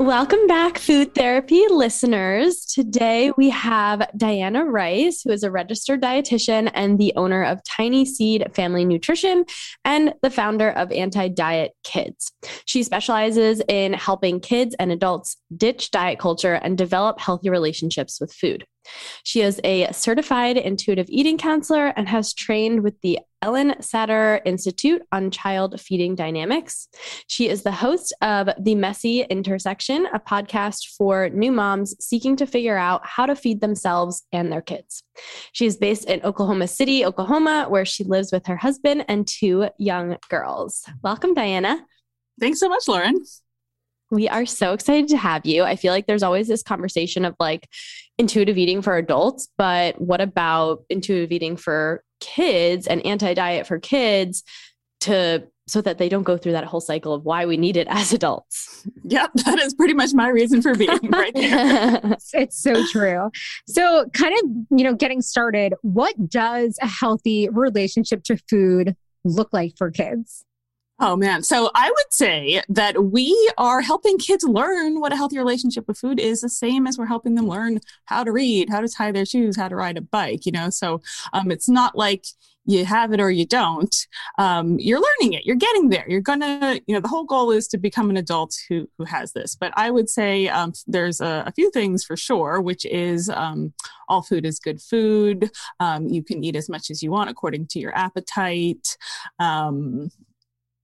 Welcome back, food therapy listeners. Today we have Diana Rice, who is a registered dietitian and the owner of Tiny Seed Family Nutrition and the founder of Anti Diet Kids. She specializes in helping kids and adults ditch diet culture and develop healthy relationships with food. She is a certified intuitive eating counselor and has trained with the Ellyn Satter Institute on Child Feeding Dynamics. She is the host of The Messy Intersection, a podcast for new moms seeking to figure out how to feed themselves and their kids. She is based in Oklahoma City, Oklahoma, where she lives with her husband and two young girls. Welcome, Diana. Thanks so much, Lauren. We are so excited to have you. I feel like there's always this conversation of like intuitive eating for adults, but what about intuitive eating for kids and anti diet for kids to so that they don't go through that whole cycle of why we need it as adults. Yep, that is pretty much my reason for being right there. it's so true. So, kind of, you know, getting started, what does a healthy relationship to food look like for kids? Oh man. So I would say that we are helping kids learn what a healthy relationship with food is the same as we're helping them learn how to read, how to tie their shoes, how to ride a bike, you know? So um, it's not like you have it or you don't. Um, you're learning it. You're getting there. You're gonna, you know, the whole goal is to become an adult who who has this. But I would say um, there's a, a, few things for sure, which is um, all food is good food. Um, you can eat as much as you want according to your appetite.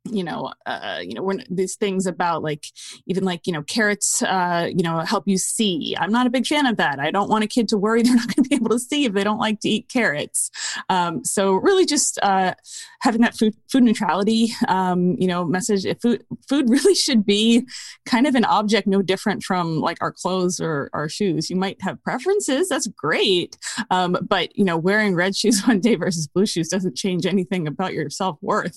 Um, you know, uh, you know, when these things about like even like you know carrots, uh, you know, help you see. I'm not a big fan of that. I don't want a kid to worry they're not going to be able to see if they don't like to eat carrots. Um, so really, just uh, having that food food neutrality, um, you know, message. If food food really should be kind of an object, no different from like our clothes or our shoes. You might have preferences. That's great, um, but you know, wearing red shoes one day versus blue shoes doesn't change anything about your self worth.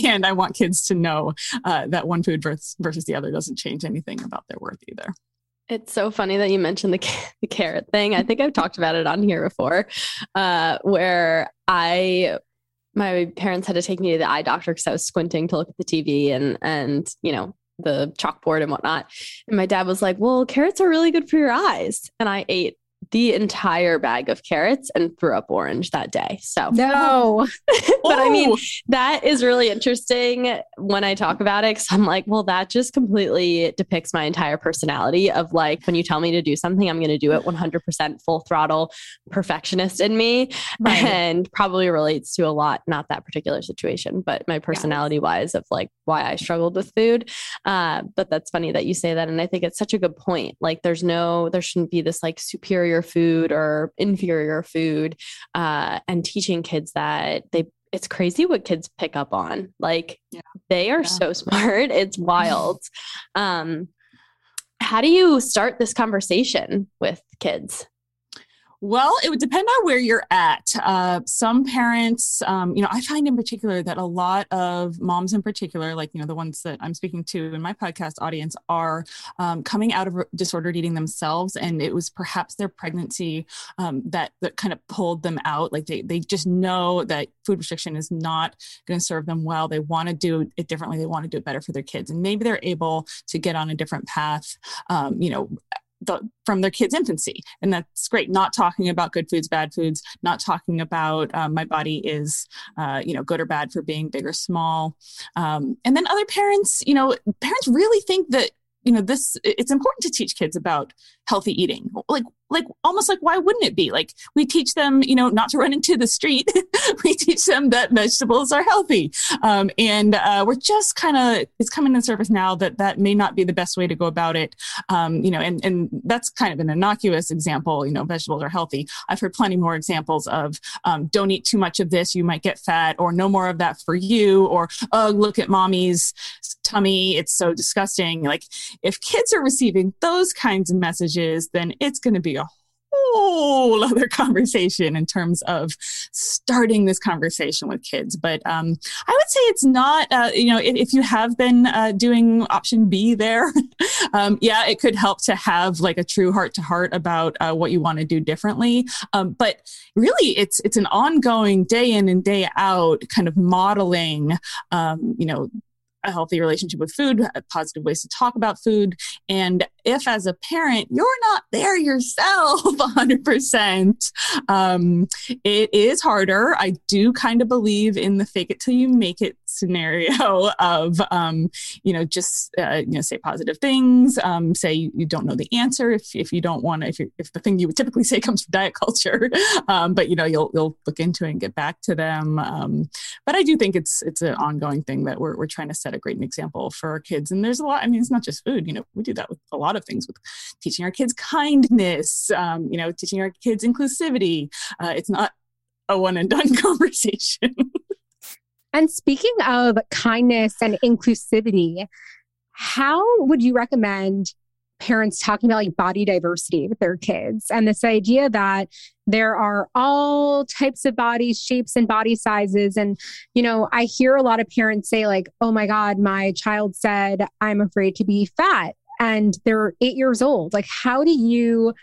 Yeah. And I want kids to know uh, that one food versus, versus the other doesn't change anything about their worth either. It's so funny that you mentioned the, the carrot thing. I think I've talked about it on here before, uh, where I my parents had to take me to the eye doctor because I was squinting to look at the TV and and you know the chalkboard and whatnot. And my dad was like, "Well, carrots are really good for your eyes," and I ate the entire bag of carrots and threw up orange that day. So, no. but I mean, that is really interesting when I talk about it because I'm like, well, that just completely depicts my entire personality of like, when you tell me to do something, I'm going to do it 100% full throttle perfectionist in me right. and probably relates to a lot, not that particular situation, but my personality yes. wise of like why I struggled with food. Uh, but that's funny that you say that. And I think it's such a good point. Like, there's no, there shouldn't be this like superior food or inferior food uh, and teaching kids that they it's crazy what kids pick up on like yeah. they are yeah. so smart it's wild um how do you start this conversation with kids well, it would depend on where you're at. Uh, some parents, um, you know, I find in particular that a lot of moms, in particular, like you know the ones that I'm speaking to in my podcast audience, are um, coming out of disordered eating themselves, and it was perhaps their pregnancy um, that that kind of pulled them out. Like they they just know that food restriction is not going to serve them well. They want to do it differently. They want to do it better for their kids, and maybe they're able to get on a different path. Um, you know the, from their kids' infancy. And that's great. Not talking about good foods, bad foods, not talking about um, my body is, uh, you know, good or bad for being big or small. Um, and then other parents, you know, parents really think that you know this it's important to teach kids about healthy eating. Like like almost like why wouldn't it be? Like we teach them you know not to run into the street. We teach them that vegetables are healthy. Um, and uh, we're just kind of it's coming to surface now that that may not be the best way to go about it. Um, you know and and that's kind of an innocuous example you know vegetables are healthy. I've heard plenty more examples of um, don't eat too much of this you might get fat or no more of that for you or oh look at mommy's tummy it's so disgusting. Like if kids are receiving those kinds of messages then it's going to be a whole other conversation in terms of starting this conversation with kids. But um, I would say it's not, uh, you know, if, if, you have been uh, doing option B there, um, yeah, it could help to have like a true heart to heart about uh, what you want to do differently. Um, but really, it's it's an ongoing day in and day out kind of modeling, um, you know, a healthy relationship with food, positive ways to talk about food. And if, as a parent, you're not there yourself 100%, um, it is harder. I do kind of believe in the fake it till you make it scenario of, um, you know, just, uh, you know, say positive things, um, say you, you, don't know the answer if, if you don't want to, if, if the thing you would typically say comes from diet culture, um, but, you know, you'll, you'll look into it and get back to them. Um, but I do think it's, it's an ongoing thing that we're, we're trying to set a great example for our kids. And there's a lot, I mean, it's not just food, you know, we do that with a lot of things with teaching our kids kindness, um, you know, teaching our kids inclusivity. Uh, it's not a one and done conversation. And speaking of kindness and inclusivity, how would you recommend parents talking about like body diversity with their kids? And this idea that there are all types of bodies shapes and body sizes. And you know i hear a lot of parents say like oh my god my child said i'm afraid to be fat and they're 8 years old. Like how do you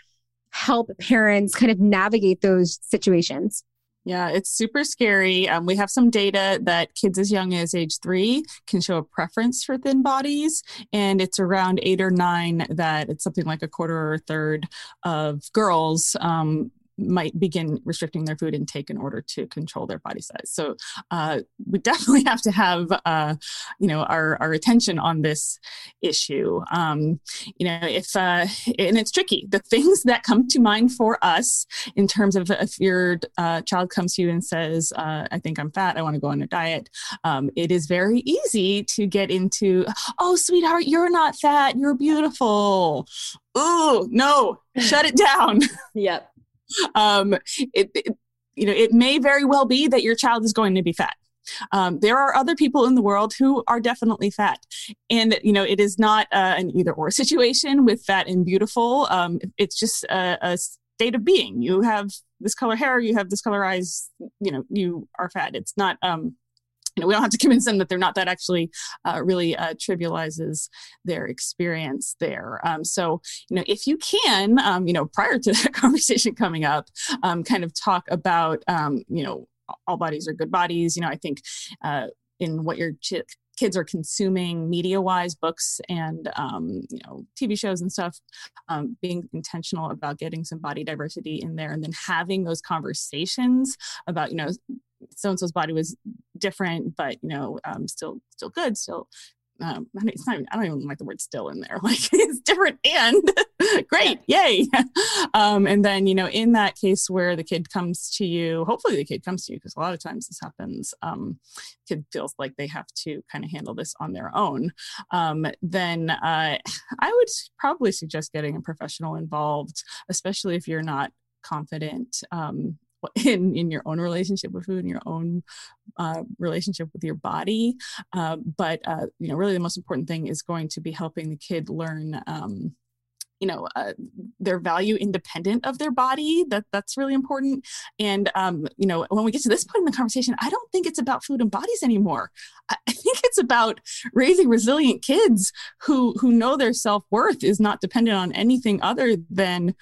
help parents kind of navigate those situations yeah, it's super scary. Um, we have some data that kids as young as age three can show a preference for thin bodies, and it's around eight or nine that it's something like a quarter or a third of girls um, might begin restricting their food intake in order to control their body size. So uh, we definitely have to have, uh, you know, our, our attention on this issue. Um, you know, if uh, and it's tricky. The things that come to mind for us in terms of if your uh, child comes to you and says, uh, "I think I'm fat. I want to go on a diet," um, it is very easy to get into, "Oh, sweetheart, you're not fat. You're beautiful." Ooh, no, shut it down. yep um, it, it, you know, it may very well be that your child is going to be fat. Um, there are other people in the world who are definitely fat, and you know it is not uh, an either or situation with fat and beautiful. Um, it's just a, a state of being. You have this color hair, you have this color eyes. You know, you are fat. It's not um, you know, we don't have to convince them that they're not. That actually uh, really uh, trivializes their experience there. Um, so, you know, if you can, um, you know, prior to that conversation coming up, um, kind of talk about, um, you know, all bodies are good bodies. You know, I think uh, in what your ch- kids are consuming media wise books and um, you know tv shows and stuff um, being intentional about getting some body diversity in there and then having those conversations about you know so and so's body was different, but you know, um, still still good, still. Um, it's not. Even, I don't even like the word "still" in there. Like it's different and great, yay. Um, and then you know, in that case where the kid comes to you, hopefully the kid comes to you because a lot of times this happens. Um, kid feels like they have to kind of handle this on their own. Um, then uh, I would probably suggest getting a professional involved, especially if you're not confident um, in in your own relationship with food and your own uh, relationship with your body uh, but uh, you know really the most important thing is going to be helping the kid learn um, you know uh, their value independent of their body that that's really important. And um, you know when we get to this point in the conversation i don't think it's about food and bodies anymore. I, think it's about raising resilient kids who who know their self-worth is not dependent on anything other than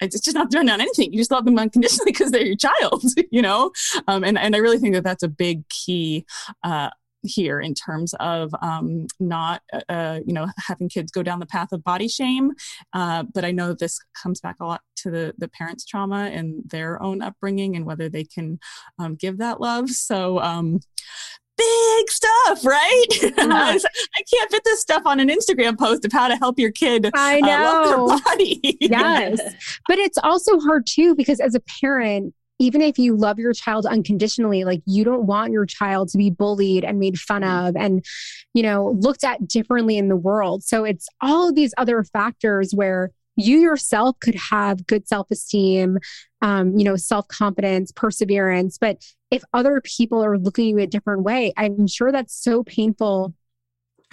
it's just not throwing down anything. You just love them unconditionally because they're your child, you know? Um, and, and I really think that that's a big key uh, here in terms of um, not, uh, uh, you know, having kids go down the path of body shame. Uh, but I know this comes back a lot to the, the parents' trauma and their own upbringing and whether they can um, give that love. So, um, big stuff, right? I can't fit this stuff on an Instagram post of how to help your kid I know. Uh, love their body. yes. But it's also hard too, because as a parent, even if you love your child unconditionally, like you don't want your child to be bullied and made fun of and, you know, looked at differently in the world. So it's all of these other factors where you yourself could have good self esteem, um, you know, self confidence, perseverance. But if other people are looking at you a different way, I'm sure that's so painful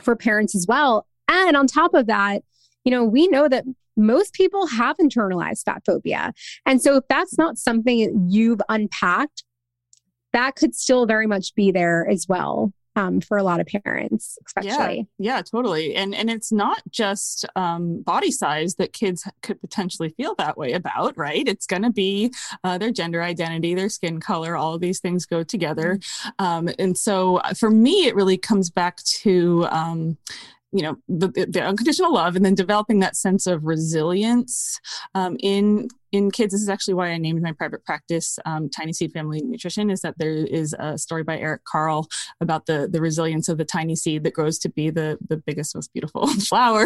for parents as well. And on top of that, you know, we know that most people have internalized fat phobia. And so if that's not something you've unpacked, that could still very much be there as well. Um, for a lot of parents, especially. Yeah, yeah, totally. And and it's not just um, body size that kids could potentially feel that way about, right? It's going to be uh, their gender identity, their skin color. All of these things go together. Um, and so, uh, for me, it really comes back to um, you know the, the, unconditional love and then developing that sense of resilience um, in in kids this is actually why i named my private practice um, tiny seed family nutrition is that there is a story by eric carle about the the resilience of the tiny seed that grows to be the the biggest most beautiful flower.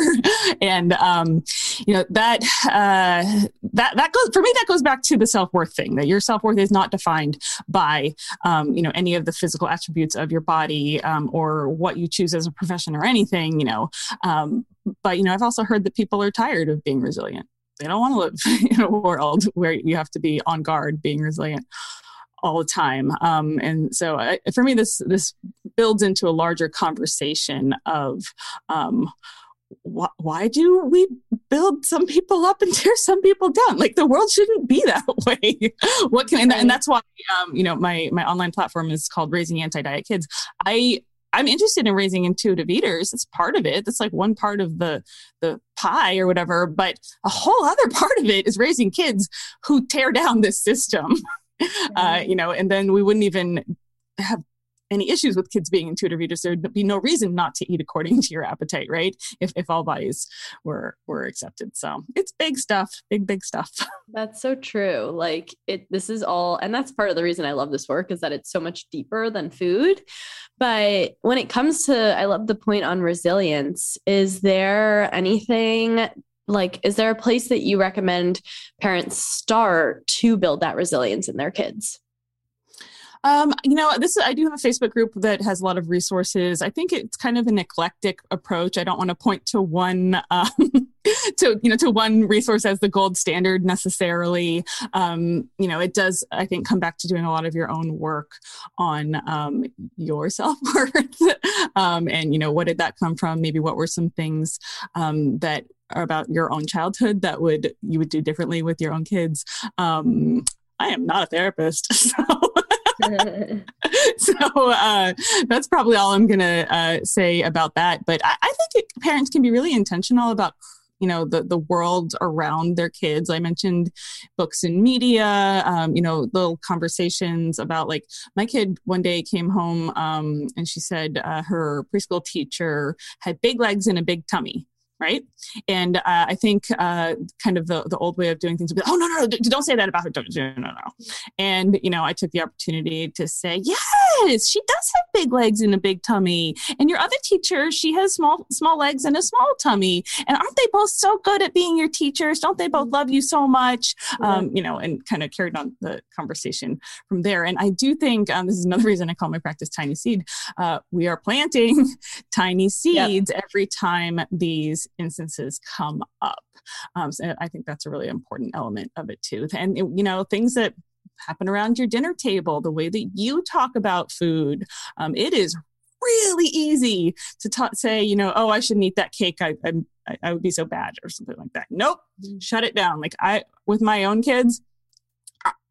And um, you know that uh, that that goes for me that goes back to the self-worth thing that your self-worth is not defined by um, you know any of the physical attributes of your body um, or what you choose as a profession or anything you know. Um, but you know i've also heard that people are tired of being resilient they don't want to live in a world where you have to be on guard being resilient all the time. Um, and so I, for me this this builds into a larger conversation of um, wh- why do we build some people up and tear some people down? Like the world shouldn't be that way. What can and, and that's why um, you know my my online platform is called raising anti-diet kids. I I'm interested in raising intuitive eaters. It's part of it. That's like one part of the the pie or whatever. But a whole other part of it is raising kids who tear down this system. Mm-hmm. Uh, you know, and then we wouldn't even have any issues with kids being intuitive eaters, there'd be no reason not to eat according to your appetite, right? If, if all bodies were were accepted. So it's big stuff, big, big stuff. That's so true. Like it this is all and that's part of the reason I love this work is that it's so much deeper than food. But when it comes to I love the point on resilience, is there anything like is there a place that you recommend parents start to build that resilience in their kids? Um, you know, this I do have a Facebook group that has a lot of resources. I think it's kind of an eclectic approach. I don't want to point to one um, to you know to one resource as the gold standard necessarily. Um, you know, it does I think come back to doing a lot of your own work on um, your self worth, um, and you know what did that come from? Maybe what were some things um, that are about your own childhood that would you would do differently with your own kids. Um, I am not a therapist, so so uh, that's probably all I'm to uh, say about that. But I, I think it, parents can be really intentional about you know the the world around their kids i mentioned books and media um, you know little conversations about like my kid one day came home um, and she said uh, her preschool teacher had big legs and a big tummy right? And uh, I think uh, kind of the, the old way of doing things would be, oh, no, no, no, don't say that about her. No, no, no. And, you know, I took the opportunity to say, yes, she does have big legs and a big tummy. And your other teacher, she has small, small legs and a small tummy. And aren't they both so good at being your teachers? Don't they both love you so much? Um, you know, and kind of carried on the conversation from there. And I do think um, this is another reason I call my practice Tiny Seed. Uh, we are planting tiny seeds yep. every time these instances come up. Um, so I think that's a really important element of it too. And, you know, things that happen around your dinner table, the way that you talk about food, um, it is really easy to ta- say, you know, oh, I shouldn't eat that cake. I, I, I would be so bad or something like that. Nope, mm. shut it down. Like I, with my own kids,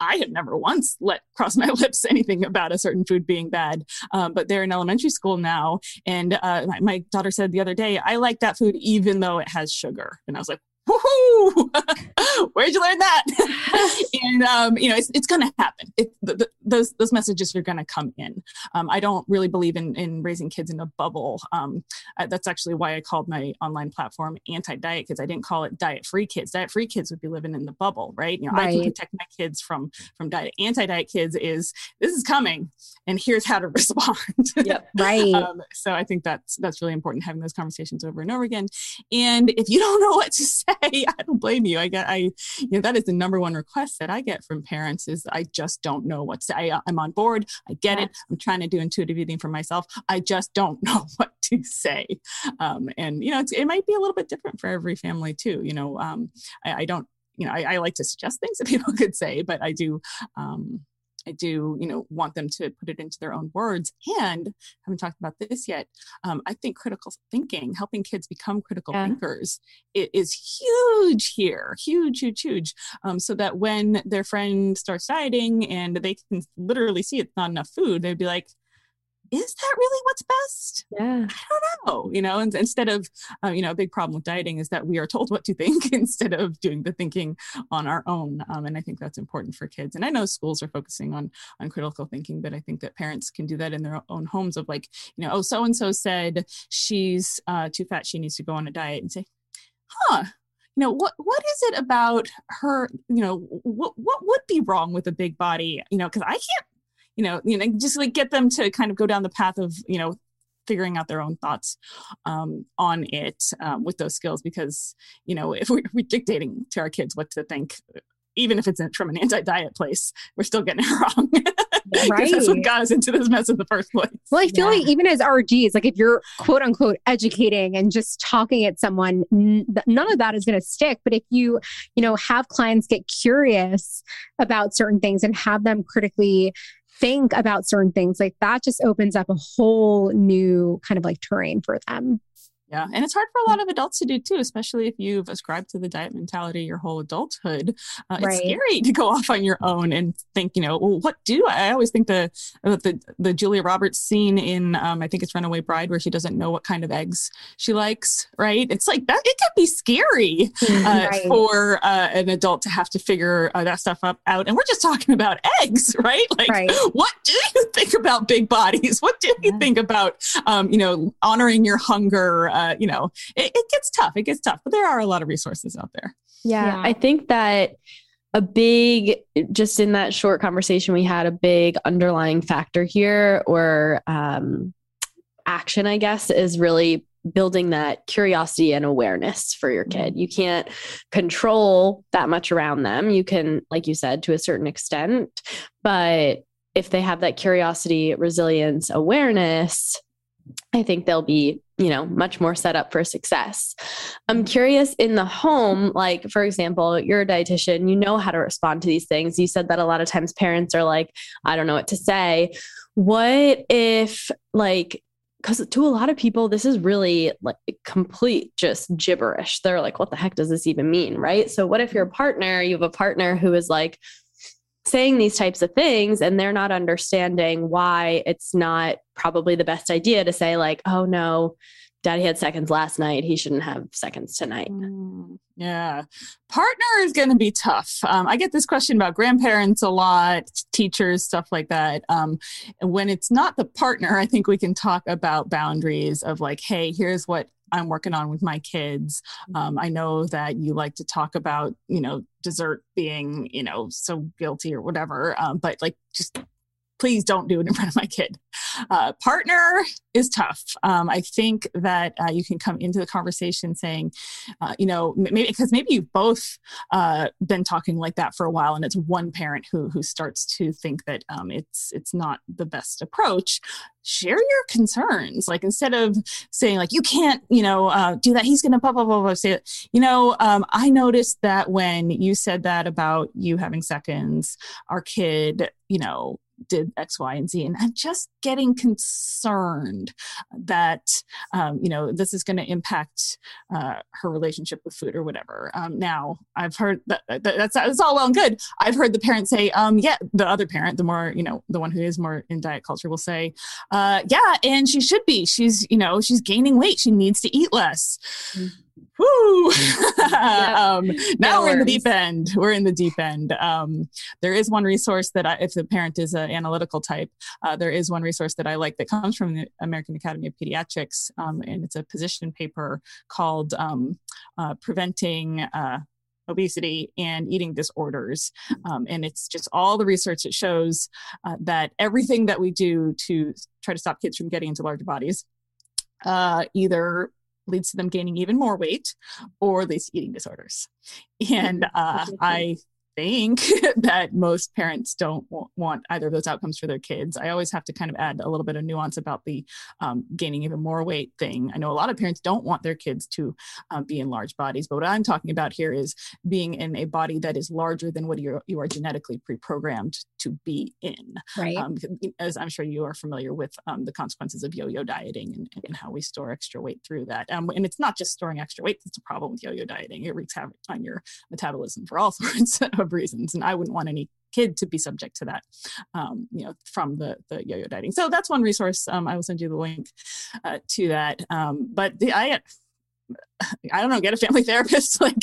I have never once let cross my lips anything about a certain food being bad. Um, but they're in elementary school now. And uh, my, my, daughter said the other day, I like that food even though it has sugar. And I was like! Where'd you learn that? and um, you know, it's, it's going to happen. It, those those messages are going to come in. Um, I don't really believe in in raising kids in a bubble. Um, uh, that's actually why I called my online platform anti-diet kids. I didn't call it diet-free kids. Diet-free kids would be living in the bubble, right? You know, right. I can protect my kids from from diet. Anti-diet kids is this is coming, and here's how to respond. Yep. Right. um, so I think that's that's really important having those conversations over and over again. And if you don't know what to say, I don't blame you. I get I you know that is the number one request that I get from parents is I just don't know what to. I, I'm on board. I get it. I'm trying to do intuitive eating for myself. I just don't know what to say. Um, and you know it might be a little bit different for every family too. You know um, I, I don't you know, I, I, like to suggest things that people could say, but I do, um, I do, you know, want them to put it into their own words. And haven't talked about this yet. Um, I think critical thinking, helping kids become critical yeah. thinkers, it is huge here, huge, huge, huge. Um, so that when their friend starts dieting and they can literally see it's not enough food, they'd be like, is that really what's best? Yeah. I don't know. You know, and instead of, uh, you know, a big problem with dieting is that we are told what to think instead of doing the thinking on our own. Um, and I think that's important for kids. And I know schools are focusing on on critical thinking, but I think that parents can do that in their own homes of like, you know, oh, so and so said she's uh, too fat, she needs to go on a diet, and say, huh, you know what what is it about her you know what what would be wrong with a big body you know because i can't you know, you know, just like get them to kind of go down the path of, you know, figuring out their own thoughts um, on it um, with those skills because you know if we're, we're, dictating to our kids what to think even if it's from an anti-diet place we're still getting it wrong. Right that's what got us into this mess in the first place. Well i feel yeah. like even as rgs like if you're quote unquote educating and just talking at someone n- none of that is going to stick. But if you you know have clients get curious about certain things and have them critically think about certain things, like that just opens up a whole new kind of like terrain for them. Yeah. And it's hard for a lot of adults to do too, especially if you've ascribed to the diet mentality your whole adulthood. Uh, right. It's scary to go off on your own and think, you know, well, what do I, I always think the, the, the Julia Roberts scene in, um, I think it's Runaway Bride, where she doesn't know what kind of eggs she likes, right? It's like that, it can be scary uh, right. for uh, an adult to have to figure uh, that stuff up out. And we're just talking about eggs, right? Like, right. what do you think about big bodies? What do you yeah. think about, um, you know, honoring your hunger? Uh, you know, it, it gets tough. It gets tough, but there are a lot of resources out there. Yeah, yeah. I think that a big just in that short conversation we had a big underlying factor here or um, action i guess is really building that curiosity and awareness for your kid you can't control that much around them you can like you said to a certain extent but if they have that curiosity resilience awareness I think they'll be, you know, much more set up for success. I'm curious in the home, like, for example, you're a dietitian, you know how to respond to these things. You said that a lot of times parents are like, I don't know what to say. What if, like, because to a lot of people, this is really like complete just gibberish. They're like, what the heck does this even mean? Right. So, what if your partner, you have a partner who is like, saying these types of things and they're not understanding why it's not probably the best idea to say like oh no daddy had seconds last night. He shouldn't have seconds tonight. Mm, yeah. Partner is going to be tough. Um, i get this question about grandparents a lot teachers stuff like that. Um, when it's not the partner i think we can talk about boundaries of like hey here's what I'm working on with my kids. Um, I know that you like to talk about, you know, dessert being, you know, so guilty or whatever, um, but like just please don't do it in front of my kid. Uh, partner is tough. Um, I think that uh, you can come into the conversation saying, uh, you know, maybe because maybe you've both uh, been talking like that for a while, and it's one parent who who starts to think that um, it's it's not the best approach. Share your concerns, like instead of saying like you can't, you know, uh, do that. He's going to blah blah blah blah. Say, you know, um, I noticed that when you said that about you having seconds, our kid, you know, did X, Y, and Z. And I'm just getting concerned that, um, you know, this is going to impact uh, her relationship with food or whatever. Um, now, I've heard that, that, that's, that's all well and good. I've heard the parent say, um, yeah, the other parent, the more, you know, the one who is more in diet culture will say, uh, yeah, and she should be. She's, you know, she's gaining weight. She needs to eat less. Mm-hmm Woo! um, now we're in the deep end. We're in the deep end. Um, there is one resource that I, if the parent is an analytical type, uh, there is one resource that I like that comes from the American Academy of Pediatrics, um, and it's a position paper called um, uh, "Preventing." Uh, obesity and eating disorders. Um, and it's just all the research that shows uh, that everything that we do to try to stop kids from getting into larger bodies uh, either leads to them gaining even more weight or leads to eating disorders. And uh, I think that most parents don't want either of those outcomes for their kids. I always have to kind of add a little bit of nuance about the um, gaining even more weight thing. I know a lot of parents don't want their kids to um, be in large bodies, but what I'm talking about here is being in a body that is larger than what you're, you are genetically pre-programmed to be in. Right. Um, as I'm sure you are familiar with um, the consequences of yo-yo dieting and, and, how we store extra weight through that. Um, and it's not just storing extra weight that's a problem with yo-yo dieting. It wreaks havoc on your metabolism for all sorts of reasons, and I wouldn't want any kid to be subject to that, um, you know, from the the yo-yo dieting. So that's one resource. Um, I will send you the link uh, to that. Um, but the I I don't know, get a family therapist. Like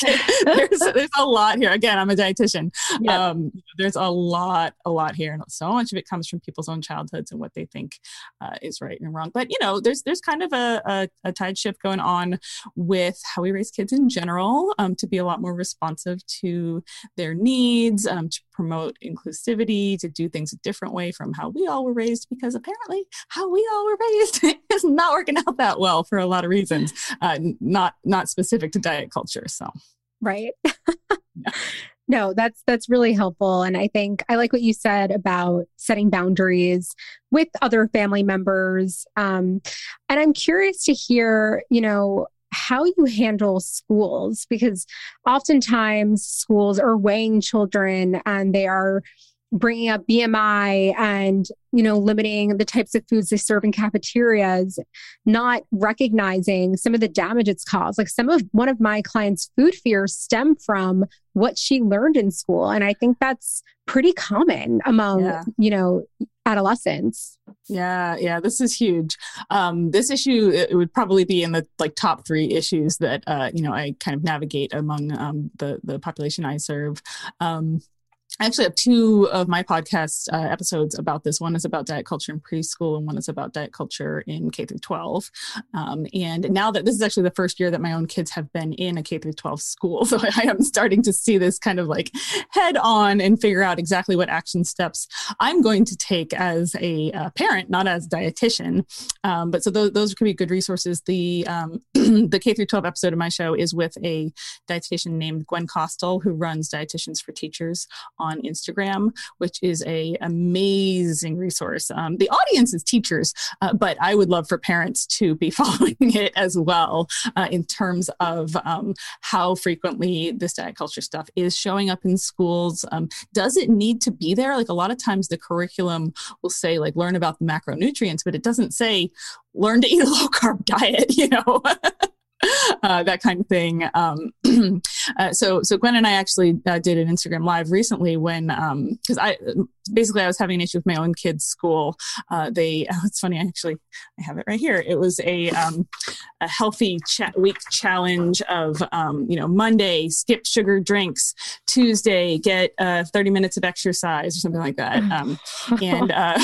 there's there's a lot here. Again, I'm a dietitian. Um, there's a lot, a lot here, and so much of it comes from people's own childhoods and what they think uh, is right and wrong. But you know, there's there's kind of a, a, a tide shift going on with how we raise kids in general um, to be a lot more responsive to their needs, um, to promote inclusivity, to do things a different way from how we all were raised. Because apparently, how we all were raised is not working out that well for a lot of reasons. Uh, not not specific to diet culture. So, right. yeah. No, that's that's really helpful and I think I like what you said about setting boundaries with other family members. Um, and I'm curious to hear, you know, how you handle schools because oftentimes schools are weighing children and they are bringing up BMI and you know limiting the types of foods they serve in cafeterias not recognizing some of the damage it's caused. Like some of one of my clients food fears stem from what she learned in school and i think that's pretty common among yeah. you know adolescents. Yeah yeah this is huge. Um, this issue it would probably be in the like top three issues that uh, you know i kind of navigate among um, the the population i serve. Um, I actually have two of my podcast uh, episodes about this. One is about diet culture in preschool, and one is about diet culture in K through 12. Um, and now that this is actually the first year that my own kids have been in a K through 12 school, so I am starting to see this kind of like head on and figure out exactly what action steps I'm going to take as a uh, parent, not as dietitian. Um, but so those, those could be good resources. The um, the K through 12 episode of my show is with a dietitian named Gwen Kostal, who runs Dietitians for Teachers on Instagram, which is a amazing resource. Um, the audience is teachers, uh, but I would love for parents to be following it as well uh, in terms of um, how frequently this diet culture stuff is showing up in schools. Um, does it need to be there? Like a lot of times the curriculum will say like learn about the macronutrients, but it doesn't say learn to eat a low carb diet, you know. uh, that kind of thing. Um, uh, so, so Gwen and I actually uh, did an Instagram live recently when, because um, I basically I was having an issue with my own kids' school. Uh, they, oh, it's funny, I actually I have it right here. It was a um, a healthy cha- week challenge of um, you know Monday skip sugar drinks, Tuesday get uh, 30 minutes of exercise or something like that. Um, and uh,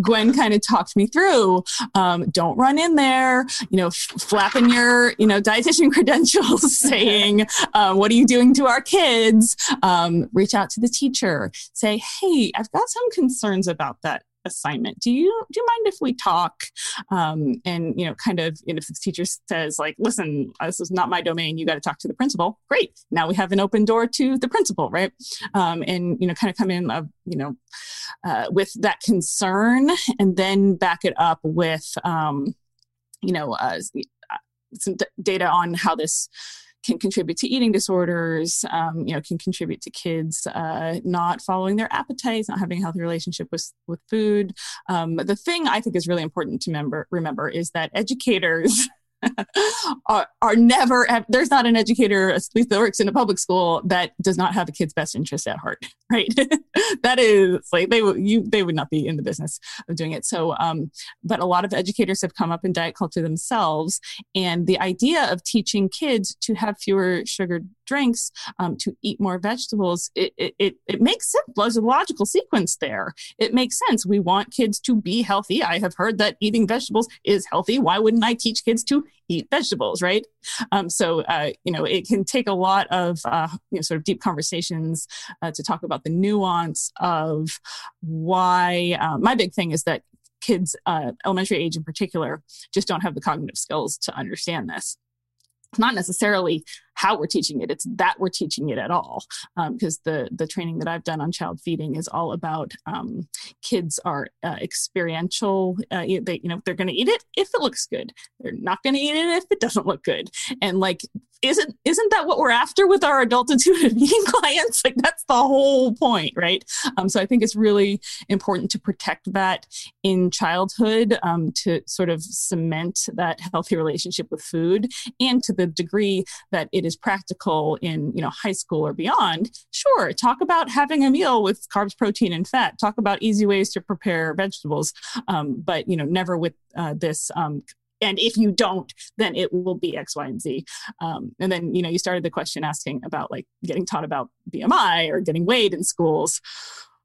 Gwen kind of talked me through. Um, don't run in there, you know, f- flapping your you know dietitian credentials, saying uh, what are you doing to our kids? Um, reach out to the teacher, say hey I've got some concerns about that assignment. Do you do you mind if we talk? Um, and you know, kind of, you know, if the teacher says like, "Listen, this is not my domain. You got to talk to the principal." Great. Now we have an open door to the principal, right? Um, and you know, kind of come in, uh, you know, uh, with that concern, and then back it up with, um, you know, uh, some d- data on how this can contribute to eating disorders, um, you know, can contribute to kids uh, not following their appetites, not having a healthy relationship with, with food. Um, the thing I think is really important to remember, remember is that educators are, are never there's not an educator at least that works in a public school that does not have a kid's best interest at heart right? That is like they would you they would not be in the business of doing it. So um but a lot of educators have come up in diet culture themselves and the idea of teaching kids to have fewer sugared drinks um, to eat more vegetables it, it, it, it makes sense there's a logical sequence there it makes sense we want kids to be healthy i have heard that eating vegetables is healthy why wouldn't i teach kids to eat vegetables, right? Um, so, uh, you know, it can take a lot of, uh, you know, sort of deep conversations uh, to talk about the nuance of why. Uh, my big thing is that kids, uh, elementary age in particular, just don't have the cognitive skills to understand this. Not necessarily how we're teaching it. It's that we're teaching it at all because um, the the training that i've done on child feeding is all about um, kids are uh, experiential uh, they you know they're going to eat it if it looks good. They're not going to eat it if it doesn't look good. And like isn't isn't that what we're after with our adult intuitive eating clients? Like that's the whole point right? Um, so i think it's really important to protect that in childhood um, to sort of cement that healthy relationship with food and to the degree that it is practical in you know high school or beyond sure talk about having a meal with carbs protein and fat. Talk about easy ways to prepare vegetables um, but you know never with uh, this um, and if you don't then it will be x y and z. Um, and then you know you started the question asking about like getting taught about bmi or getting weighed in schools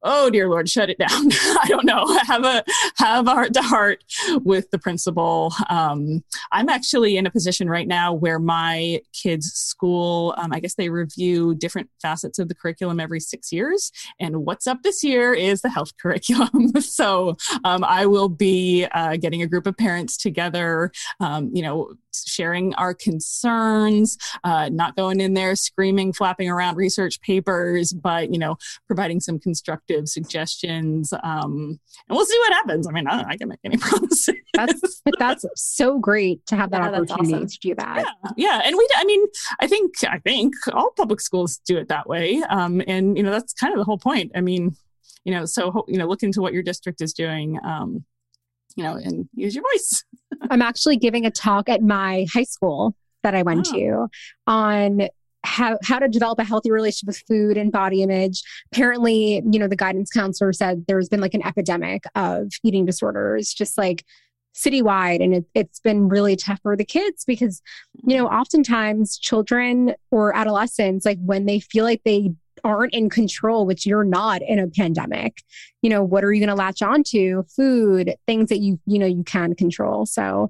oh dear lord shut it down. I don't know. Have a have a heart to heart with the principal. Um, i'm actually in a position right now where my kids school um, i guess they review different facets of the curriculum every six years and what's up this year is the health curriculum. So um, i will be uh, getting a group of parents together um, you know sharing our concerns, uh, not going in there screaming, flapping around research papers, but you know, providing some constructive suggestions. Um, and we'll see what happens. I mean, I, I can make any promises. That's that's so great to have that yeah, opportunity awesome. to do that. Yeah, yeah, and we. I mean, I think I think all public schools do it that way, um, and you know, that's kind of the whole point. I mean, you know, so you know, look into what your district is doing. Um, you know, and use your voice. I'm actually giving a talk at my high school that I went oh. to on how how to develop a healthy relationship with food and body image. Apparently, you know, the guidance counselor said there's been like an epidemic of eating disorders, just like citywide and it, it's been really tough for the kids because you know mm-hmm. oftentimes children or adolescents like when they feel like they aren't in control, which you're not in a pandemic, you know, what are you going to latch onto? Food, things that you, you know, you can control. So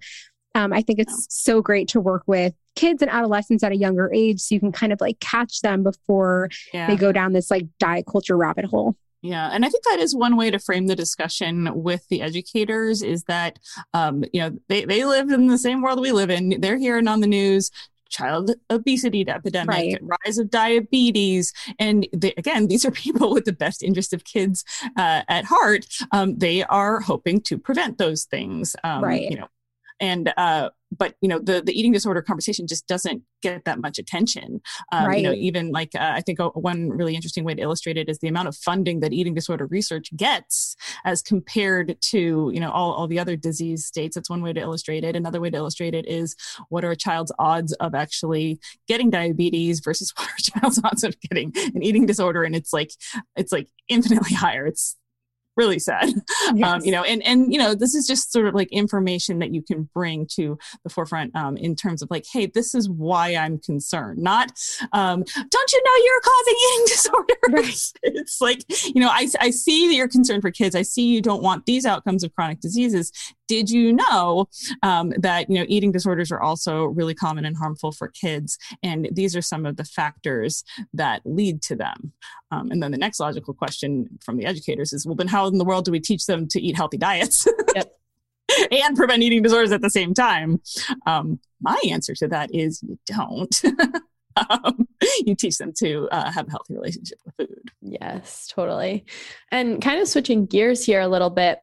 um, I think it's so great to work with kids and adolescents at a younger age so you can kind of like catch them before yeah. they go down this like diet culture rabbit hole. Yeah, and I think that is one way to frame the discussion with the educators is that, um, you know, they, they live in the same world we live in. They're hearing on the news child obesity epidemic, right. rise of diabetes. And they, again, these are people with the best interest of kids uh, at heart. Um, they are hoping to prevent those things. Um, right. You know, and uh, but you know the the eating disorder conversation just doesn't get that much attention. Um, right. you know even like uh, i think a, one really interesting way to illustrate it is the amount of funding that eating disorder research gets as compared to you know all, all the other disease states. That's one way to illustrate it. Another way to illustrate it is what are a child's odds of actually getting diabetes versus what are a child's odds of getting an eating disorder? And it's like it's like infinitely higher. It's really sad. Yes. um, you know and and you know this is just sort of like information that you can bring to the forefront um, in terms of like hey this is why i'm concerned not um, don't you know you're causing eating disorders right. it's like you know I, I see that you're concerned for kids. I see you don't want these outcomes of chronic diseases. Did you know um, that you know eating disorders are also really common and harmful for kids? And these are some of the factors that lead to them. Um, and then the next logical question from the educators is well then how in the world do we teach them to eat healthy diets yep. and prevent eating disorders at the same time um, my answer to that is you don't um, you teach them to uh, have a healthy relationship with food. Yes, totally. And kind of switching gears here a little bit,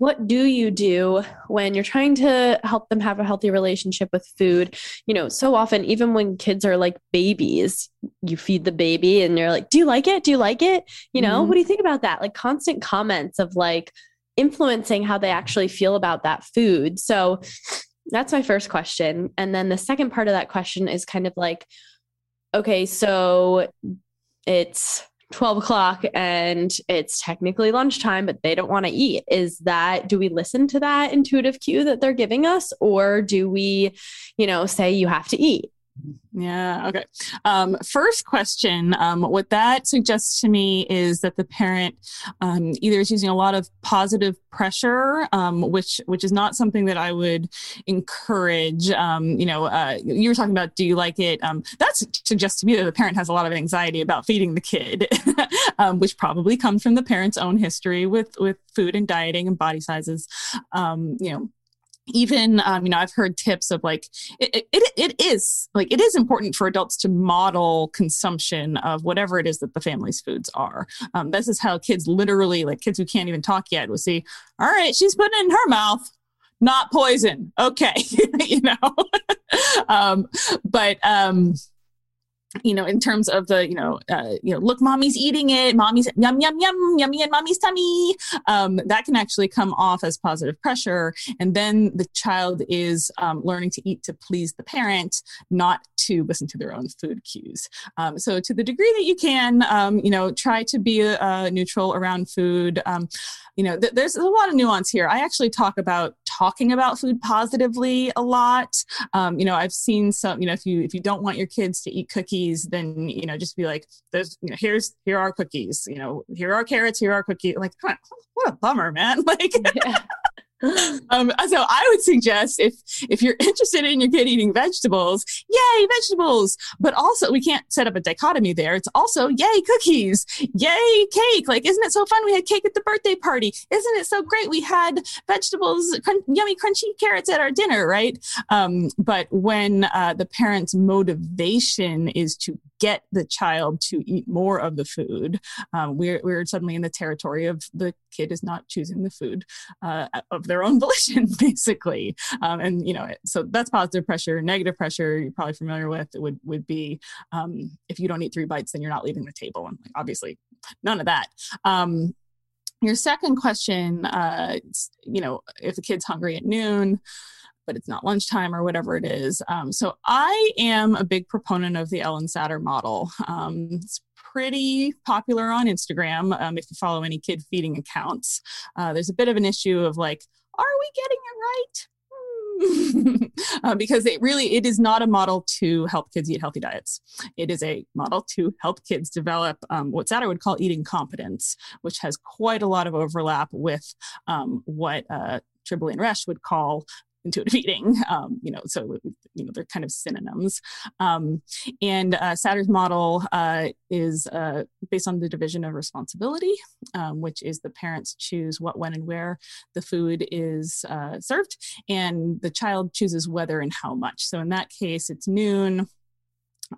what do you do when you're trying to help them have a healthy relationship with food? You know so often even when kids are like babies you feed the baby and you're like do you like it? Do you like it? You know mm-hmm. what do you think about that? Like constant comments of like influencing how they actually feel about that food. So that's my first question. And then the second part of that question is kind of like, okay, so it's 12 o'clock and it's technically lunchtime, but they don't want to eat. Is that, do we listen to that intuitive cue that they're giving us? Or do we, you know, say you have to eat? Yeah. Okay. Um, first question. Um, what that suggests to me is that the parent um, either is using a lot of positive pressure, um, which which is not something that I would encourage. Um, you know, uh, you were talking about do you like it? Um, that suggests to me that the parent has a lot of anxiety about feeding the kid, which probably comes from the parent's own history with with food and dieting and body sizes. you know even um, you know i've heard tips of like it, it, it is like it is important for adults to model consumption of whatever it is that the family's foods are. Um, this is how kids literally like kids who can't even talk yet will see all right she's putting it in her mouth not poison. Okay. You know? Um, but um you know, in terms of the, you know, uh, you know, look, mommy's eating it, mommy's yum yum yum, yummy in mommy's tummy. Um, that can actually come off as positive pressure, and then the child is um, learning to eat to please the parent, not to listen to their own food cues. Um, so, to the degree that you can, um, you know, try to be uh, neutral around food. You know, th- there's a lot of nuance here. I actually talk about talking about food positively a lot. Um, you know, I've seen some. You know, if you if you don't want your kids to eat cookies, then you know, just be like, "There's, you know, here's here are cookies. You know, here are carrots. Here are cookies." Like, what a bummer, man! Like. Yeah. um, so I would suggest if if you're interested in your kid eating vegetables, yay vegetables! But also we can't set up a dichotomy there. It's also yay cookies, yay cake. Like, isn't it so fun? We had cake at the birthday party. Isn't it so great? We had vegetables, yummy crunchy carrots at our dinner, right? Um, but when uh, the parent's motivation is to get the child to eat more of the food, um, we're, we're suddenly in the territory of the kid is not choosing the food uh, of their own volition, basically. Um, and, you know, so that's positive pressure. Negative pressure, you're probably familiar with, would, would be um, if you don't eat three bites, then you're not leaving the table. And like, obviously, none of that. Um, your second question, uh, you know, if the kid's hungry at noon, but it's not lunchtime or whatever it is. Um, so I am a big proponent of the Ellyn Satter model. Um, it's pretty popular on Instagram um, if you follow any kid feeding accounts. Uh, there's a bit of an issue of like, are we getting it right? uh, because it really it is not a model to help kids eat healthy diets it is a model to help kids develop um, what Satter would call eating competence which has quite a lot of overlap with um, what uh, Tribole and Resch would call intuitive eating. Um, you know, so you know they're kind of synonyms. Um, and uh, Satter's model uh, is uh, based on the division of responsibility, um, which is the parents choose what, when, and where the food is uh, served, and the child chooses whether and how much. So in that case, it's noon.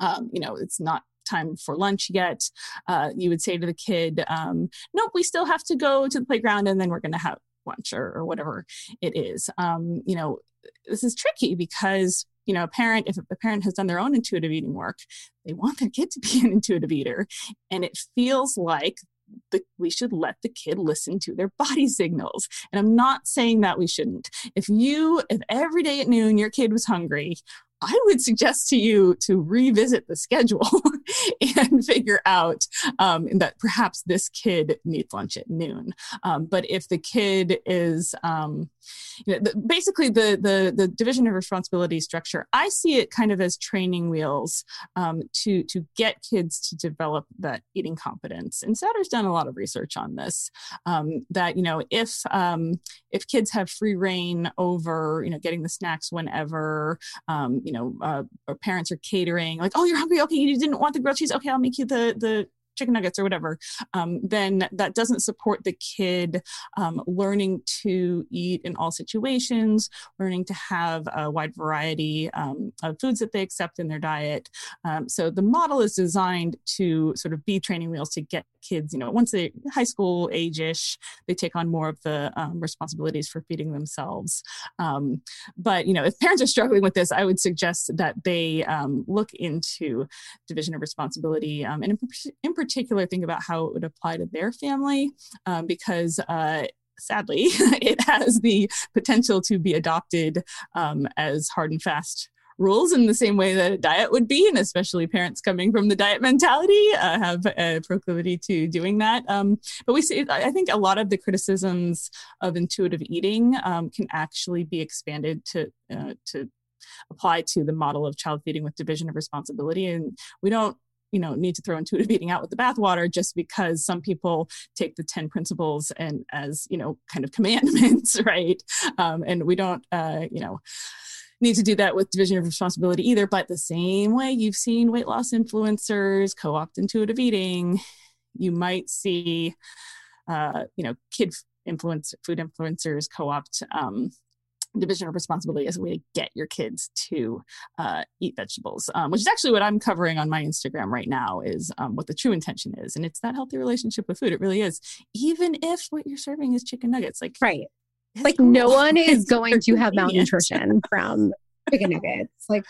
Um, you know, it's not time for lunch yet. Uh, you would say to the kid, um, "Nope, we still have to go to the playground, and then we're going to have lunch or, or whatever it is. Um, you know, this is tricky because you know a parent if a parent has done their own intuitive eating work they want their kid to be an intuitive eater and it feels like the, we should let the kid listen to their body signals. And I'm not saying that we shouldn't. If you, if every day at noon your kid was hungry, I would suggest to you to revisit the schedule and figure out um, that perhaps this kid needs lunch at noon. Um, but if the kid is, um, you know, the, basically the, the the division of responsibility structure, I see it kind of as training wheels um, to to get kids to develop that eating competence. And Satter's done a lot of research on this. Um, that you know, if um, if kids have free reign over you know getting the snacks whenever, you you know, uh, or parents are catering, like, oh, you're hungry. Okay, you didn't want the grilled cheese. Okay, I'll make you the the chicken nuggets or whatever, um, then that doesn't support the kid um, learning to eat in all situations, learning to have a wide variety um, of foods that they accept in their diet. Um, so the model is designed to sort of be training wheels to get kids, you know, once they high school age-ish, they take on more of the um, responsibilities for feeding themselves. Um, but you know, if parents are struggling with this, I would suggest that they look into division of responsibility and in, in particular think about how it would apply to their family um, because uh, sadly, it has the potential to be adopted um, as hard and fast rules in the same way that a diet would be, and especially parents coming from the diet mentality uh, have a proclivity to doing that. Um, but we see, I think a lot of the criticisms of intuitive eating um, can actually be expanded to uh, to apply to the model of child feeding with division of responsibility, and we don't you know need to throw intuitive eating out with the bathwater just because some people take the 10 principles and as you know kind of commandments right um, and we don't uh, you know need to do that with division of responsibility either. But the same way you've seen weight loss influencers co opt intuitive eating, you might see, uh, you know, kid influence food influencers co opt um, division of responsibility as a way to get your kids to uh, eat vegetables um, which is actually what i'm covering on my instagram right now is um, what the true intention is and it's that healthy relationship with food it really is even if what you're serving is chicken nuggets like right like no one is going to have malnutrition from chicken nuggets. Like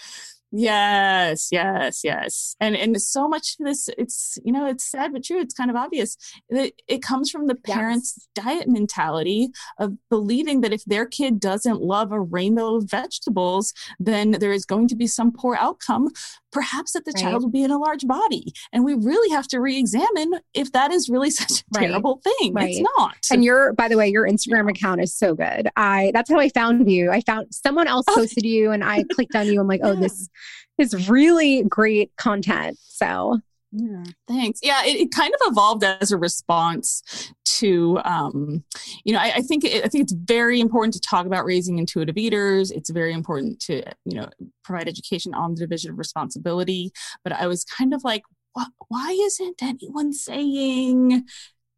Yes, yes, yes. And and so much of this, it's you know, it's sad but true. It's kind of obvious. It, it comes from the parents' yes. diet mentality of believing that if their kid doesn't love a rainbow of vegetables, then there is going to be some poor outcome. Perhaps that the right. child will be in a large body. And we really have to re-examine if that is really such a right. terrible thing. Right. It's not. And your by the way, your Instagram account is so good. I that's how I found you. I found someone else oh. posted you and I clicked on you. I'm like, oh, this is really great content. So yeah, thanks. Yeah, it, it, kind of evolved as a response to, um, you know, I, I think it, I think it's very important to talk about raising intuitive eaters. It's very important to, you know, provide education on the division of responsibility. But I was kind of like, why isn't anyone saying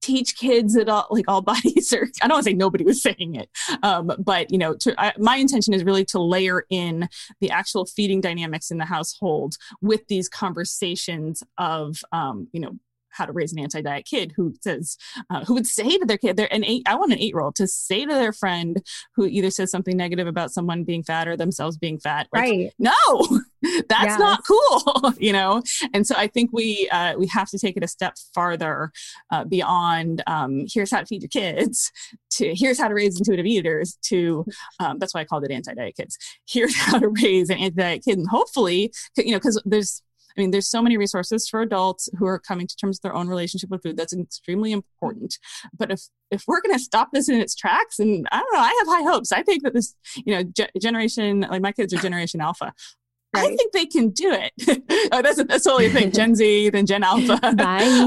teach kids that all like all bodies are i don't want to say nobody was saying it um, but you know to, I, my intention is really to layer in the actual feeding dynamics in the household with these conversations of um, you know how to raise an anti-diet kid who says uh, who would say to their kid they're an eight i want an eight year old to say to their friend who either says something negative about someone being fat or themselves being fat like, right. No that's yes. not cool you know? And so i think we uh, we have to take it a step farther uh, beyond um, here's how to feed your kids to here's how to raise intuitive eaters to um, that's why i called it anti-diet kids. Here's how to raise an anti-diet kid and hopefully you know because there's I mean, there's so many resources for adults who are coming to terms with their own relationship with food. That's extremely important. But if if we're going to stop this in its tracks, and I don't know, I have high hopes. I think that this, you know, ge- generation like my kids are Generation Alpha. Right. I think they can do it. oh, that's that's totally a thing. Gen Z, then Gen Alpha.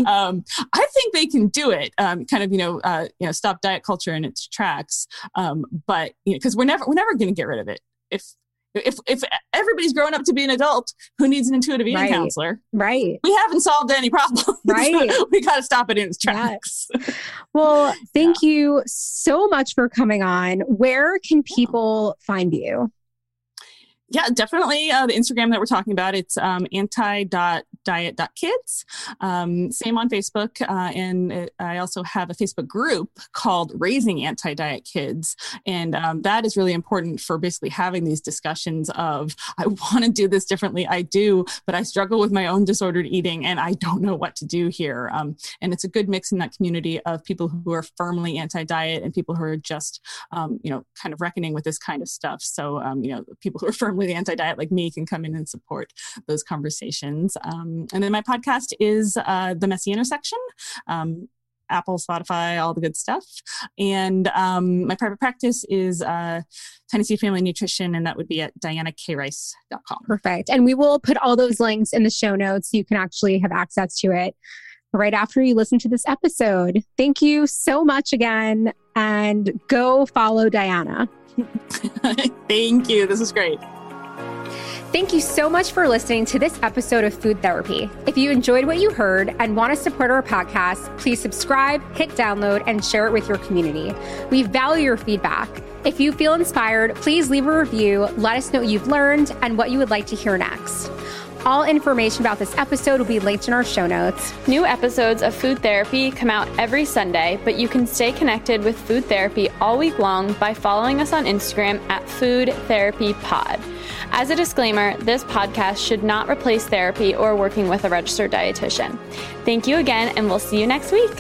um, I think they can do it. Um, kind of, you know, uh, you know, stop diet culture in its tracks. Um, but you know, because we're never we're never going to get rid of it. If if if everybody's growing up to be an adult who needs an intuitive eating right. counselor, right? We haven't solved any problems. Right. we got to stop it in its tracks. Yes. Well, thank yeah. you so much for coming on. Where can people find you? Yeah, definitely. Uh, the Instagram that we're talking about, it's um, anti.diet.kids. Um, same on Facebook. Uh, and I also have a Facebook group called Raising Anti Diet Kids. And um, that is really important for basically having these discussions of, I want to do this differently. I do, but I struggle with my own disordered eating and I don't know what to do here. Um, and it's a good mix in that community of people who are firmly anti diet and people who are just, um, you know, kind of reckoning with this kind of stuff. So, um, you know, people who are firmly anti-diet like me can come in and support those conversations. Um, and then my podcast is uh, The Messy Intersection. Um, Apple, Spotify, all the good stuff. And um, my private practice is uh, Seed Family Nutrition, and that would be at dianaKrice.com. Perfect. And we will put all those links in the show notes so you can actually have access to it right after you listen to this episode. Thank you so much again, and go follow Diana. Thank you. This is great. Thank you so much for listening to this episode of Food Therapy. If you enjoyed what you heard and want to support our podcast, please subscribe, hit download, and share it with your community. We value your feedback. If you feel inspired, please leave a review, let us know what you've learned and what you would like to hear next. All information about this episode will be linked in our show notes. New episodes of Food Therapy come out every Sunday, but you can stay connected with Food Therapy all week long by following us on Instagram at Food Therapy Pod. As a disclaimer, this podcast should not replace therapy or working with a registered dietitian. Thank you again, and we'll see you next week.